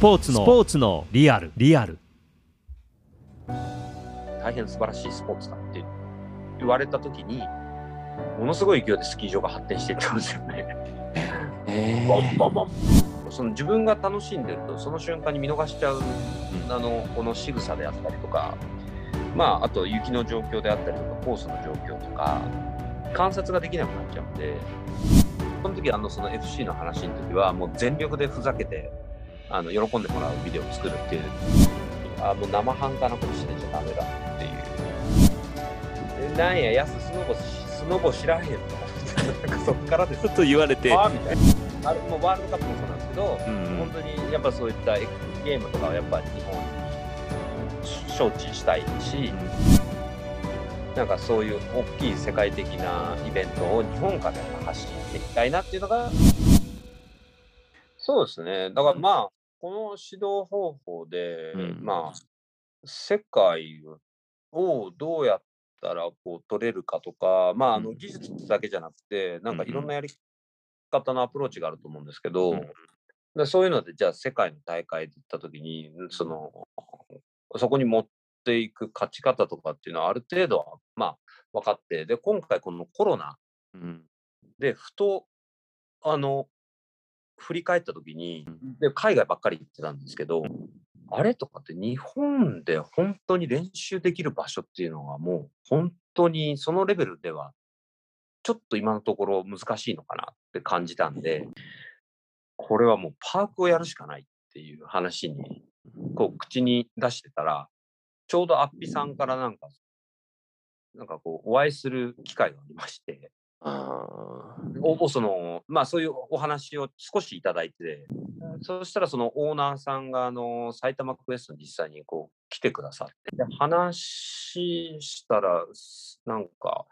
ポーツのスポーツのリアル。リアル。大変素晴らしいスポーツだって言われた時にものすごい勢いでスキー場が発展していったんですよね。えボンボンボン。その自分が楽しんでるとその瞬間に見逃しちゃう、あのこの仕草であったりとかまああと雪の状況であったりとかコースの状況とか観察ができなくなっちゃうんでその時あのその FC の話の時はもう全力でふざけてあの喜んでもらうビデオを作るっていう。あもう生半可なことしなきゃダメだっていう。でなんややすスノボスノボ知らへんとな。んかそっからです。ちょっと言われて、あーみたいな。あれもうワールドカップもそうなんですけど、うん本当にやっぱそういったゲームとかはやっぱ日本に招致したいし、なんかそういう大きい世界的なイベントを日本から発信していきたいなっていうのが、そうですね。だからまあ、この指導方法で、うん。まあ、世界をどうやったらこう取れるかとか、まあ、あのうん。技術だけじゃなくて、なんかいろんなやり方のアプローチがあると思うんですけど、うん。でそういうので、じゃあ世界の大会で行った時に、その、そこに持っていく勝ち方とかっていうのはある程度は、まあ、分かって、で、今回このコロナうん。で、ふと、あの、振り返った時にう、で、海外ばっかり行ってたんですけど、あれとかって日本で本当に練習できる場所っていうのはもう本当にそのレベルではちょっと今のところ難しいのかなって感じたんで、これはもうパークをやるしかないっていう話にこう口に出してたら、ちょうどアッピさんからなんか、なんかこうお会いする機会がありまして、あおおそのまあそういうお話を少しいただいて、そしたらそのオーナーさんがあの埼玉クエストに実際にこう来てくださって、で話したら、なんか、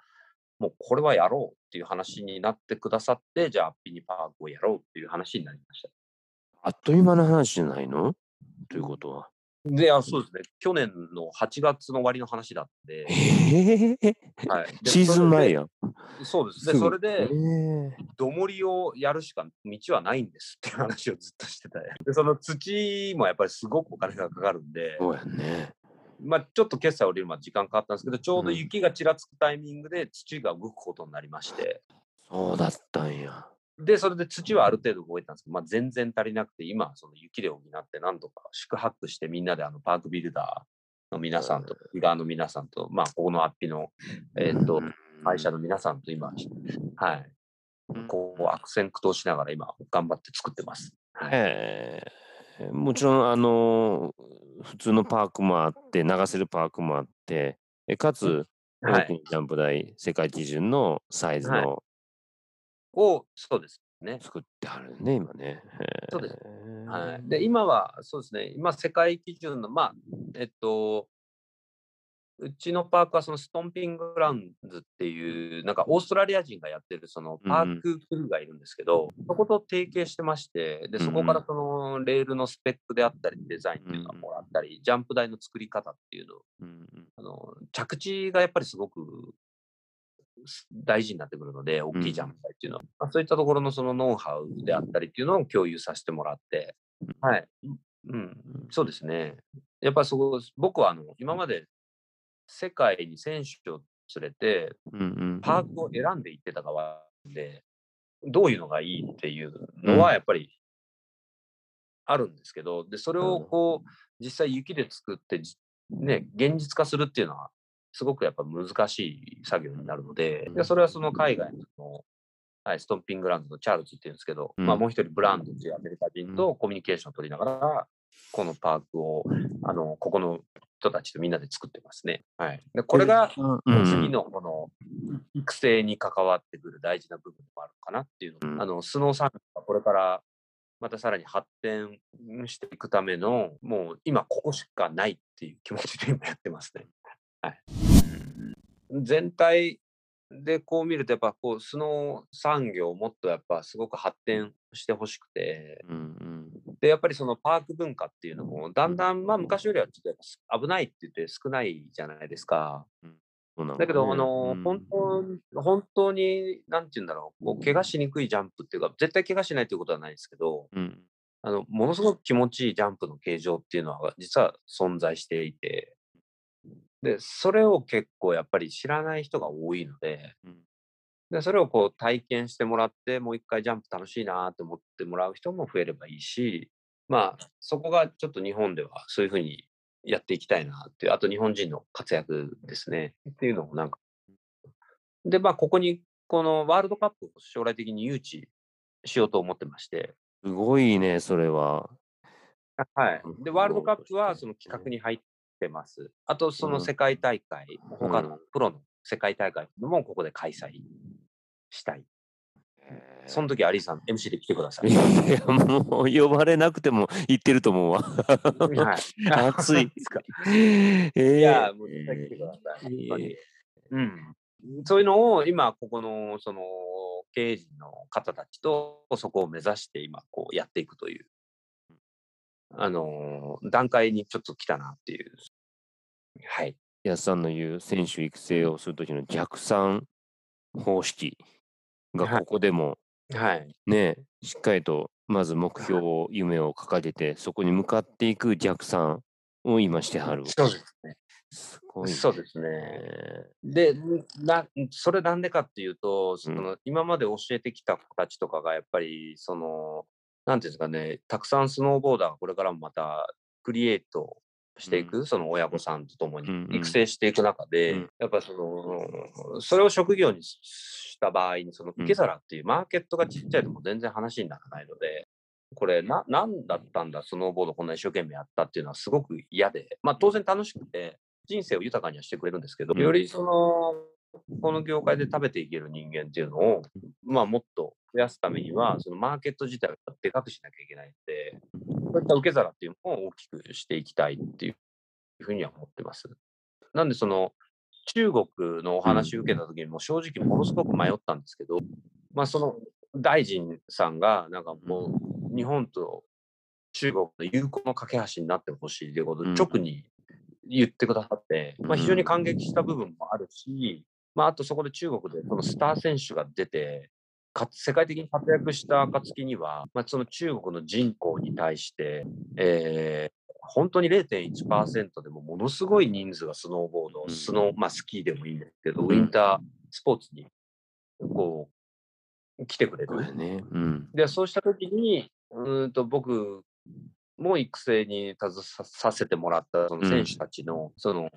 もうこれはやろうっていう話になってくださって、じゃあアッピにパークをやろうっていう話になりました。あっという間の話じゃないの？ということは。で、あそうですね、去年の8月の終わりの話だったんで、ええはい、でシーズン前。やん。そうです。で、すぐそれで、えどもりをやるしか道はないんですっていう話をずっとしてたよでその土もやっぱりすごくお金がかかるんでえ、そうやんね。まあ、ちょっと決済降りるまで時間かかったんですけど、ちょうど雪がちらつくタイミングで土が動くことになりまして、そうだったんや。で、それで土はある程度動いたんですけど、まあ、全然足りなくて、今、その雪で補って、何とか宿泊して、みんなであのパークビルダーの皆さんと、伊側の皆さんと、まあ、ここのアッピの、えっと、会社の皆さんと今、はい、こう、悪戦苦闘しながら今、頑張って作ってます。はい。ええ。もちろん、あの普通のパークもあって、流せるパークもあって、えかつ、はい。ジャンプ台、世界基準のサイズはい。のを、そうですね。作ってあるね、今ね。そうです。はい、で、今は、そうですね、今、世界基準の、まあ、えっと、うちのパークはそのストンピンググラウンズっていう、なんかオーストラリア人がやってるそのパーククルーがいるんですけど、そこと提携してまして、で、そこからそのレールのスペックであったり、デザインっていうのをもらったり、ジャンプ台の作り方っていうのを、うんうん。あの着地がやっぱりすごくす大事になってくるので、大きいジャンプ台っていうのは、まあ、そういったところのそのノウハウであったりっていうのを共有させてもらって、はい。うん、そうですね。やっぱりそこ、僕はあの今まで世界に選手を連れて、うんうん。パークを選んでいってた側で、どういうのがいいっていうのはやっぱりあるんですけど、で、それをこう、実際雪で作って、じね、現実化するっていうのは、すごくやっぱ難しい作業になるので、でそれはその海外の、はい、ストンピングランドのチャールズっていうんですけど、うん。まあもう一人ブランドっていうアメリカ人とコミュニケーションを取りながら、このパークを、あの、ここの人たちとみんなで作ってますね。はい。で、これが、うん。次のこの育成に関わってくる大事な部分もあるかなっていうの、うん。あのスノーサンがこれからまたさらに発展していくためのもう今ここしかないっていう気持ちで今やってますね。はい、全体でこう見るとやっぱこうスノー産業をもっとやっぱすごく発展してほしくて。うんうん。でやっぱりそのパーク文化っていうのもだんだんまあ昔よりはちょっと危ないって言って少ないじゃないですか。そうなのだけど、ねあの、うん本当に、本当に、なんて言うんだろう、こう怪我しにくいジャンプっていうか、絶対怪我しないということはないですけど、うん。あの、ものすごく気持ちいいジャンプの形状っていうのは実は存在していて、で、それを結構やっぱり知らない人が多いので、うんで、それをこう体験してもらって、もう一回ジャンプ楽しいなと思ってもらう人も増えればいいし、まあ、そこがちょっと日本ではそういうふうにやっていきたいなっていう、あと日本人の活躍ですね。っていうのもなんか。で、まあ、ここに、このワールドカップを将来的に誘致しようと思ってまして、すごいね、それは。はい。で、ワールドカップうんはその企画に入ってます。あと、そのうん世界大会、他のうんプロの世界大会もここで開催したい。その時、アリーさん、MC で来てください。いや、もう呼ばれなくても言ってると思うわ。はい。熱いですかえー いや、もう絶対来てください。うん。そういうのを今、ここの、その、経営陣の方たちと、そこを目指して今、こうやっていくという、あのー段階にちょっと来たなっていう。はい。ー、安さんの言う選手育成をするときの逆算方式がはいここでもはい。ね、しっかりとまず目標を、夢を掲げて、そこに向かっていく逆算を今してはる。そうですね。すごい、そうですね。で、な、それなんでかっていうと、その、今まで教えてきた子たちとかが、やっぱり、その、なんていうんですかね、たくさんスノーボーダーがこれからもまたクリエイトしていく、その親御さんと共にうんうん。育成していく中で、うん。やっぱその、それを職業にした場合に、その受け皿っていうマーケットがちっちゃいともう全然話にならないので、これな、なんだったんだ、スノーボードこんな一生懸命やったっていうのはすごく嫌で、まあ当然楽しくて、人生を豊かにはしてくれるんですけど、うん。よりその、この業界で食べていける人間っていうのを、まあもっと増やすためには、そのマーケット自体をでかくしなきゃいけないので、そういった受け皿っていうのを大きくしていきたいっていうふうには思ってます。なんでその、中国のお話を受けた時にも正直ものすごく迷ったんですけど、まあその大臣さんがなんかもう日本と中国の友好の架け橋になってほしいということを直に言ってくださって、まあ、非常に感激した部分もあるし、まあ、あとそこで中国でそのスター選手が出て、か世界的に活躍した暁には、まあ、その中国の人口に対して、えー本当に0.1%でもものすごい人数がスノーボード、うんスノー、まあ、スキーでもいいんですけど、うんウィンタースポーツにこう来てくれる。ね。うん。で、そうしたときに、うーんと僕も育成に携ささせてもらったその選手たちの、その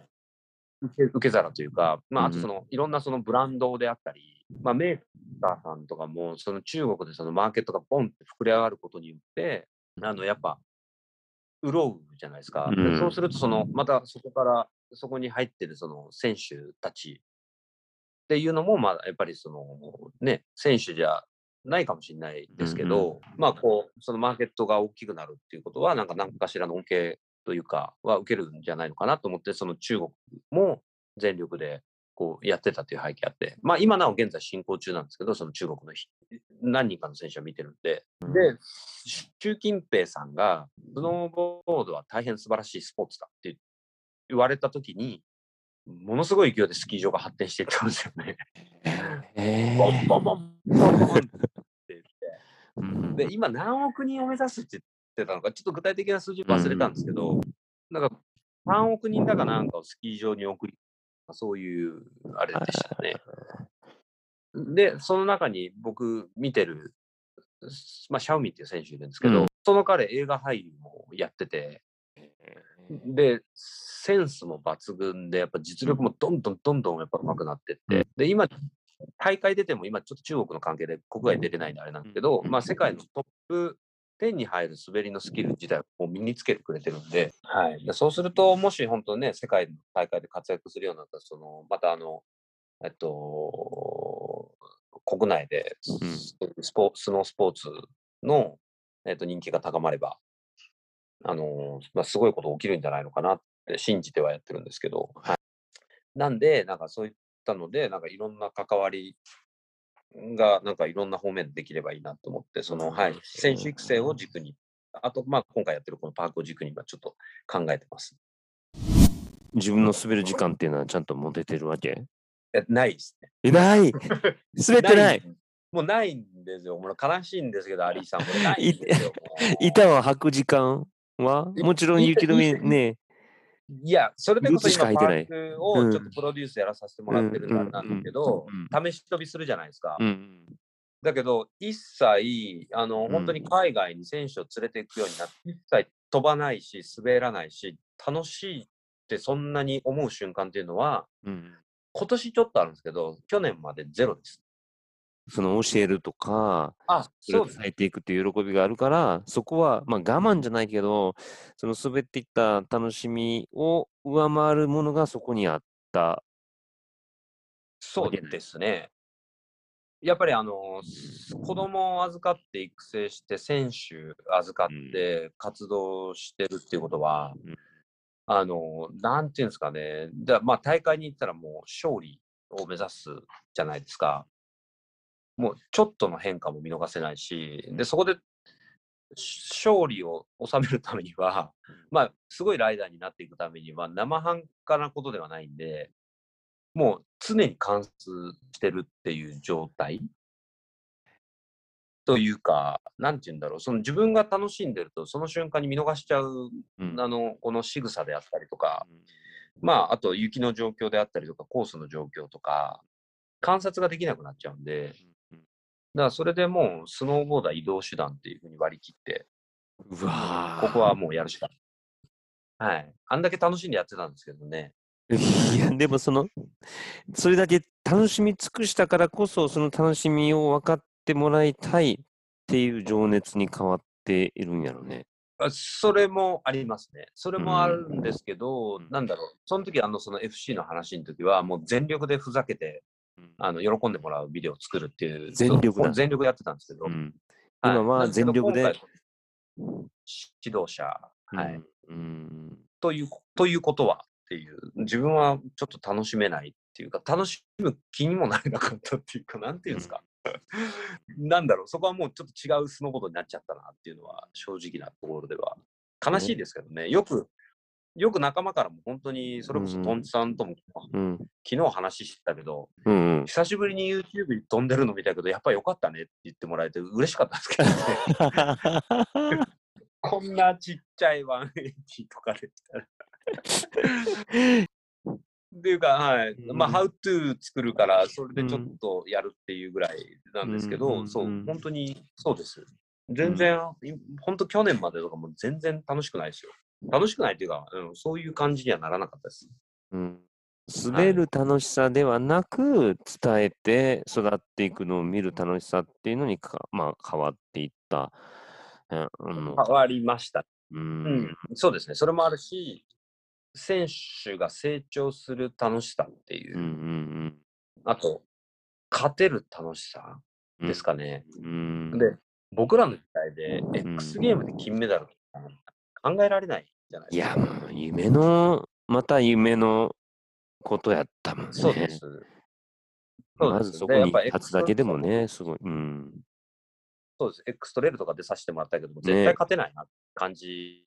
受け皿というか、まあ、あとその、いろんなそのブランドであったり、まあ、メーカーさんとかも、その中国でそのマーケットがボンって膨れ上がることによって、あの、やっぱ、潤うじゃないですか。でうん。そうすると、その、またそこから、そこに入ってるその選手たちっていうのも、まあ、やっぱりその、ね、選手じゃないかもしれないですけど、まあ、こう、そのマーケットが大きくなるっていうことは、なんか何かしらの恩恵というか、は受けるんじゃないのかなと思って、その中国も全力で、こう、やってたという背景あって、まあ、今なお現在進行中なんですけど、その中国のひ何人かの選手を見てるんで、で、習近平さんが、スノーボードは大変素晴らしいスポーツだって言われたときに、ものすごい勢いでスキー場が発展していったんですよね。え ボンボンボンボンボンって言って。うんで、今何億人を目指すって言ってたのか、ちょっと具体的な数字忘れたんですけど、なんか3億人だかなんかをスキー場に送り、そういうあれでしたね。で、その中に僕見てる、まあ、シャオミンっていう選手いるんですけど、うん。その彼映画俳優もやってて、で、センスも抜群で、やっぱ実力もどんどんどんどんやっぱ上手くなってって、で、今、大会出ても今ちょっと中国の関係で国外出れないんであれなんですけど、うん。まあ世界のトップ10に入る滑りのスキル自体を身につけてくれてるんで、はい。でそうすると、もし本当ね、世界の大会で活躍するようになったら、その、またあの、えっと、国内でス,、スポスノースポーツの、えっと、人気が高まれば、あの、まあ、すごいこと起きるんじゃないのかなって信じてはやってるんですけど、はい。なんで、なんかそういったので、なんかいろんな関わりが、なんかいろんな方面でできればいいなと思って、その、はい、選手育成を軸に、あと、まあ、今回やってるこのパークを軸に、今ちょっと考えてます。自分の滑る時間っていうのはちゃんと持ててるわけ？えないですね。えない？滑ってない？もうないんですよ。もう悲しいんですけど、アリーさん、これないんですよ。板を履く時間は？もちろん雪の上ね、いや、それでこそ今、パークをちょっとプロデュースやらさせてもらってるからなんだけど試し飛びするじゃないですか。うん、だけど、一切、あの、ん。本当に海外に選手を連れていくようになって、一切飛ばないし、滑らないし、楽しいってそんなに思う瞬間っていうのは、うん、今年ちょっとあるんですけど、去年までゼロです。その教えるとか、あ、それをそう。伝えていくっていう喜びがあるから、そこは、まあ、我慢じゃないけど、その滑っていった楽しみを上回るものがそこにあった。そうですね。やっぱりあの、す子供を預かって育成して、選手預かって活動してるっていうことは、うんあの、なんていうんですかね、だまあ大会に行ったらもう勝利を目指すじゃないですか。もうちょっとの変化も見逃せないし、で、そこでし勝利を収めるためには、まあ、すごいライダーになっていくためには、生半可なことではないんで、もう常に貫通してるっていう状態。というか、なんて言うんだろう、その自分が楽しんでると、その瞬間に見逃しちゃう、うん。あの、この仕草であったりとか、まあ、あと雪の状況であったりとか、コースの状況とか、観察ができなくなっちゃうんで、だからそれでもうスノーボーダー移動手段っていうふうに割り切って、うわーここはもうやるしかない。はい。あんだけ楽しんでやってたんですけどね。いや、でもその、それだけ楽しみ尽くしたからこそ、その楽しみを分かってもらいたいっていう情熱に変わっているんやろね。あそれもありますね。それもあるんですけど、うんなんだろう。その時、あの、その FC の話の時は、もう全力でふざけて、あの、喜んでもらうビデオを作るっていう。全力だ。全力でやってたんですけど。うん。はい。今は全力で。指導者、はい、うん。うんという、ということはっていう、自分はちょっと楽しめないっていうか、楽しむ気にもなれなかったっていうか、なんていうんですか。なんだろう、そこはもうちょっと違うスノーボードになっちゃったなっていうのは正直なところでは。悲しいですけどね、よく、よく仲間からも本当に、それこそうんトンチさんとも、うん昨日話してたけど、うんうん久しぶりに YouTube に飛んでるの見たけど、やっぱりよかったねって言ってもらえて嬉しかったですけどね。こんなちっちゃい180とかでしたら。っていうか、はい。まあ、うん How to 作るから、それでちょっとやるっていうぐらいなんですけど、うんそううん、本当にそうです。全然、本当去年までとかも全然楽しくないですよ。楽しくないっていうか、うん、そういう感じにはならなかったです。うん滑る楽しさではなく、伝えて育っていくのを見る楽しさっていうのにか、まあ、変わっていった。うんうん変わりました。ううんん、そうですね。それもあるし、選手が成長する楽しさっていう、うんうんあと、勝てる楽しさうんですかね。うんで、僕らの時代でん X ゲームで金メダル考えられないじゃないいや、ですか。もう夢の、また夢のことやったもんね。そうです。そうまですずそこに立つだけでもね、すごい。うん。そうです。X トレールとかでさせてもらったけども、絶ね対勝てないなって感じ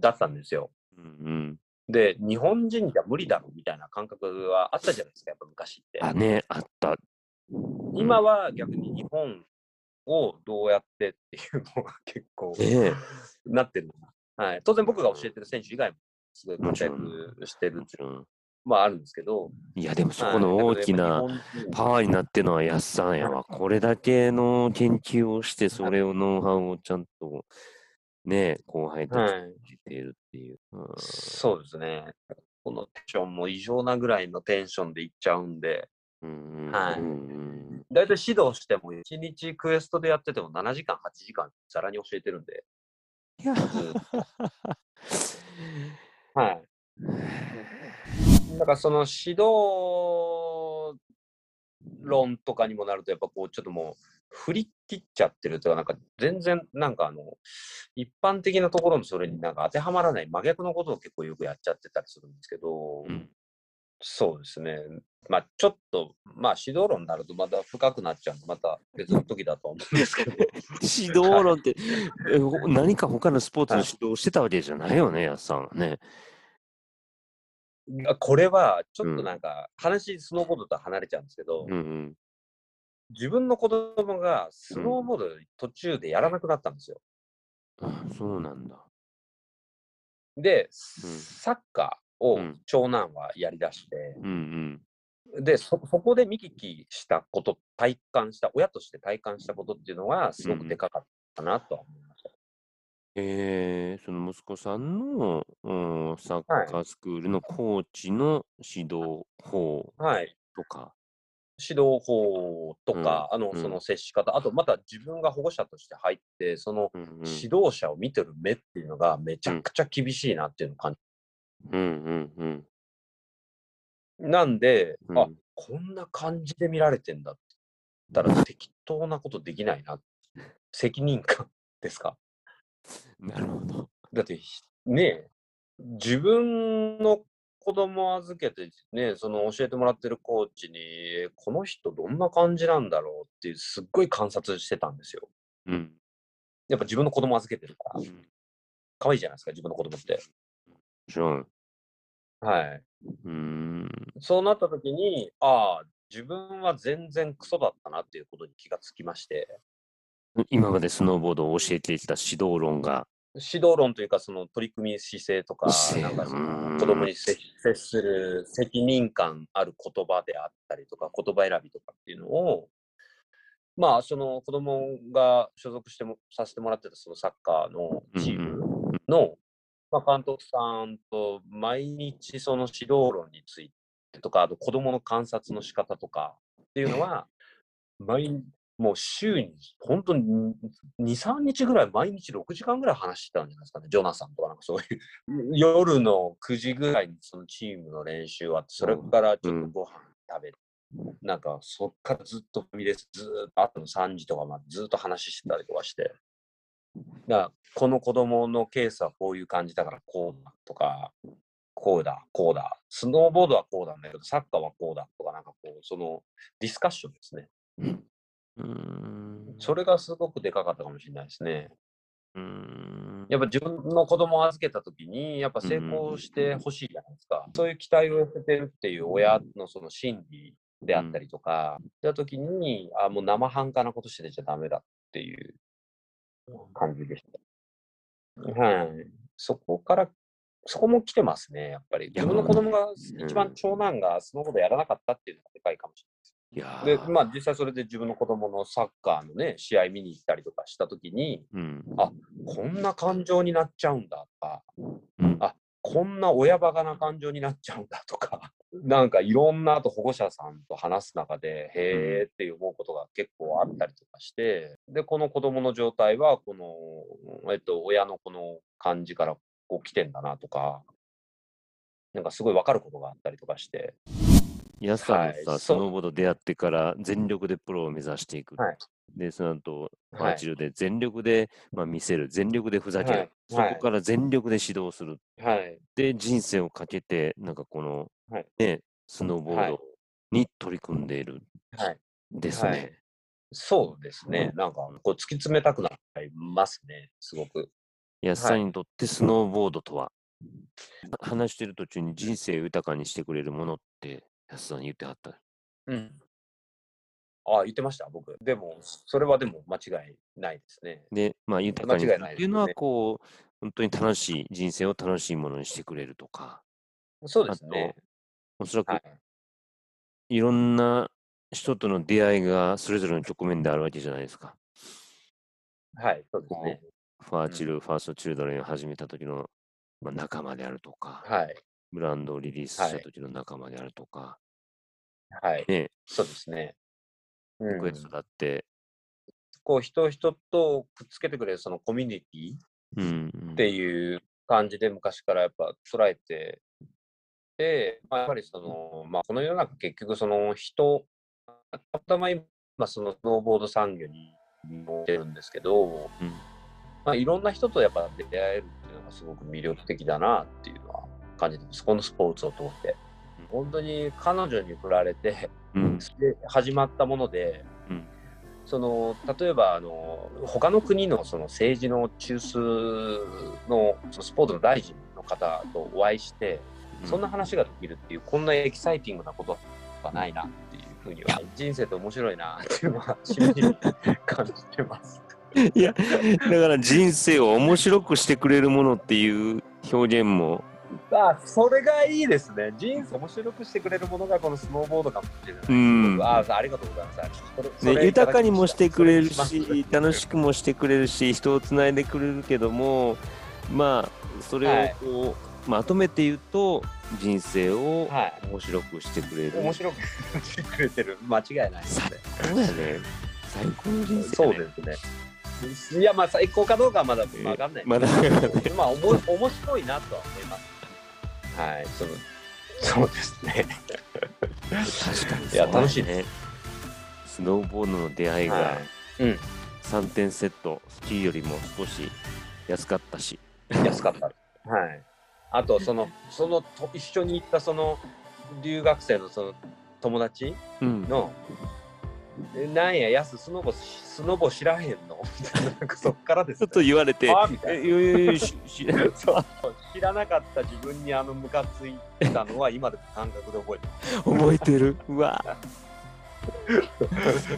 だったんですよ。うんで、日本人じゃ無理だろみたいな感覚はあったじゃないですか、やっぱ昔ってうん。。あ、ね、あった。今は逆に日本をどうやってっていうのが結構ねなってる。はい、当然僕が教えてる選手以外もすごい活も躍してるもちろん。まああるんですけど、いや、でもそはいこの大きなパワーになってるのは安さんやわ。これだけの研究をして、それをノウハウをちゃんとね、後輩たちはいにているっていう。うんそうですね。このテンションも異常なぐらいのテンションでいっちゃうんで、うんはいうんだいたい指導しても1日クエストでやってても7時間、8時間ざらに教えてるんで、いやはい。だからその指導論とかにもなると、やっぱこうちょっともう振り切っちゃってるというか、なんか全然なんかあの、一般的なところのそれになんか当てはまらない真逆のことを結構よくやっちゃってたりするんですけど、うんそうですね。まあちょっと、まあ指導論になるとまた深くなっちゃうんで、また別の時だと思うんですけど、指導論って、何か他のスポーツの指導をしてたわけじゃないよね、やすさんはね。これはちょっとなんか話、スノーボードとは離れちゃうんですけど、うんうん自分の子供がスノーボード途中でやらなくなったんですよ。あそうなんだ。で、うんサッカーをうん長男はやりだして、うんうん。でそ、そこで見聞きしたこと、体感した、親として体感したことっていうのは、すごくでかかったなとは思いました。えー、その息子さんの、うん、サッカースクールのコーチの指導法はい。とか。指導法とか、あの、うんその接し方、あとまた自分が保護者として入って、そのうんうん指導者を見てる目っていうのがめちゃくちゃ厳しいなっていうのを感じ、うんうんうんなんで、うんあ、こんな感じで見られてんだったら適当なことできないな。責任感 ですか？なるほど。だって、ひねえ、自分の子供を預けて、ね、その教えてもらってるコーチに、この人どんな感じなんだろうっていう、すっごい観察してたんですよ。うん。やっぱ自分の子供預けてるからう、ん可愛いじゃないですか、自分の子供って。もちろん。はい。うーん。そうなった時に、ああ、自分は全然クソだったなっていうことに気がつきまして、今までスノーボードを教えてきた指導論が、指導論というか、その取り組み姿勢とか、なんかそうんの子供に接接する責任感ある言葉であったりとか、言葉選びとかっていうのを、まあ、その子供が所属してもさせてもらってたそのサッカーのチームの、まあ、監督さんと毎日その指導論についてとか、あと子供の観察の仕方とかっていうのは、毎もう週に本当に2、3日ぐらい毎日6時間ぐらい話してたんじゃないですかね、ジョナサンとかなんかそういう。夜の9時ぐらいにそのチームの練習あって、それからちょっとご飯食べて、なんかそっからずっとファミレスずーっと後の3時とかまでずっと話してたりとかして。だこの子供のケースはこういう感じだからこうだとか、こうだ、こうだ、スノーボードはこうなんだけど、サッカーはこうだとか、なんかこう、そのディスカッションですね。うーん。それがすごくでかかったかもしれないですね。うーん。やっぱ自分の子供を預けたときに、やっぱ成功してほしいじゃないですか。そういう期待を寄せてるっていう親のその心理であったりとか、したときに、あ、もう生半可なことしてちゃダメだっていう感じでした。はい。そこから、そこも来てますね、やっぱり。や自分の子供が、ん一番長男がスノーボードやらなかったっていうのがでかいかもしれない。で、ーまあ実際それで自分の子供のサッカーのね、試合見に行ったりとかしたときに、うん。あこんな感情になっちゃうんだとか、うんあこんな親バカな感情になっちゃうんだとか、なんかいろんなあと保護者さんと話す中で、へーって思うことが結構あったりとかして、で、この子供の状態は、この、えっと、親のこの感じからこう来てんだなとか、なんかすごい分かることがあったりとかして、安さんスノーボード出会ってから全力でプロを目指していく。はい。で、その後、はい。バーチルで全力で、まあ、見せる、全力でふざける、はい。そこから全力で指導する。はい、で、人生をかけて、なんかこの、はい。ね、スノーボーはい。ドに取り組んでいる。はい。ですね。はい。そうですね。なんか、こう突き詰めたくなりますね、すごく。安さんにとってスノーボードとは、話してる途中に人生を豊かにしてくれるものって、安さんに言ってはった。うん。ああ、言ってました、僕。でも、それはでも間違いないですね。で、まあ、豊かに間違いないっていうのは、こう、本当に楽しい、人生を楽しいものにしてくれるとか、そうですね。おそらくはい。いろんな人との出会いがそれぞれの局面であるわけじゃないですか。はい、そうですね。ファーチル、ファーストチルドレンを始めた時の、まあ、仲間であるとか、はい。ブランドをリリースはい。した時の仲間であるとか、はい。ね、そうですね。うんこうやって育って、こう、人を人とくっつけてくれるそのコミュニティっていう感じで昔からやっぱ捉えてで、まあ、やっぱりその、まあ、この世の中結局その人、たまたま今そのスノーボード産業に持ってるんですけど、うん。まあ、いろんな人とやっぱ出会えるっていうのがすごく魅力的だなっていうのは感じてます。このスポーツを通って。本当に彼女に振られて、うん、で始まったもので、うんその例えばあの他の国のその政治の中枢のそのスポーツの大臣の方とお会いして、そんな話ができるっていうこんなエキサイティングなことはないなっていうふうには、人生って面白いなっていうのは、しみじみ感じてます。いや、だから人生を面白くしてくれるものっていう表現も、あそれがいいですね。人生面白くしてくれるものがこのスノーボードかもしれない。うんあありがとうございます。ね、れ豊かにもしてくれるし、楽しくもしてくれるし、人をつないでくれるけども、まあ、それをこう、まとめて言うと、人生をはい面白くしてくれる。面白くしてくれてる。間違いないですね。そうやね。最高の人生、そうですね。いや、まあ最高かどうかはまだわかんない。まだわかんないまあ、おも面白いなとは思います。はい、そのそうですね。確かにいや楽しいね。スノーボードの出会いがはいうん、3点セット、スキーよりも少し安かったし。安かった。はい。あと、その、そのと一緒に行ったその留学生のその友達うん。なんや、やす、スノボ、スノボ知らへんの？そっからです、ちょっと言われて、知らなかった自分にあのムカついたのは今でも感覚で覚えてます。覚えてる？うわ。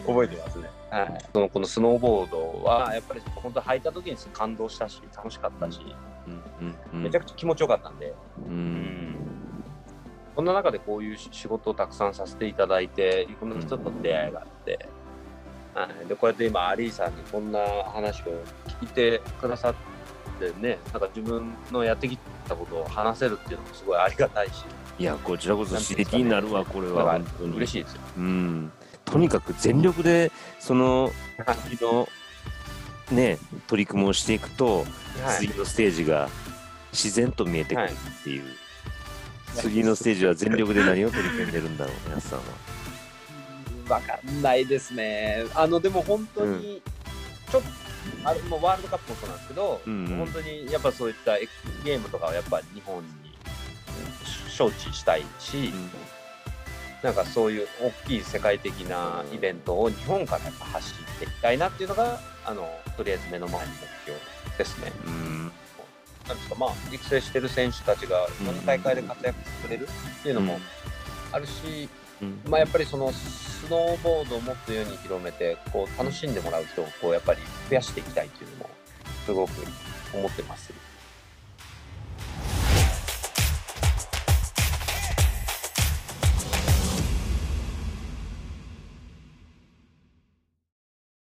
覚えてますね。はい。そのこのスノーボードはやっぱり本当履いた時に感動したし楽しかったし、うんうんめちゃくちゃ気持ちよかったんで、う。うんそんな中でこういう仕事をたくさんさせていただいて、いろんな人と出会いがあって、はい、でこうやって今アリーさんにこんな話を聞いてくださってね、なんか自分のやってきたことを話せるっていうのもすごいありがたいし、いや、こちらこそ刺激になるわ、これは本当に。嬉しいですよ。うん。とにかく全力で、その、次の、ね、取り組みをしていくと、はい次のステージが自然と見えてくるっていう。はい次のステージは全力で何を取り組んでるんだろう、やすさんは。わかんないですね。あの、でも本当に、ちょっと、あれもうワールドカップもそうなんですけど、うんうん本当にやっぱそういったエゲームとかはやっぱ日本に招致したいし、なんかそういう大きい世界的なイベントを日本からやっぱ発信していきたいなっていうのが、あの、とりあえず目の前の目標ですね。うん。なんですか、まあ、育成してる選手たちが、いろんな大会で活躍してくれるっていうのもあるし、うん。まあ、やっぱりそのスノーボードをもっと世に広めてこう楽しんでもらう人をこうやっぱり増やしていきたいというのもすごく思ってます。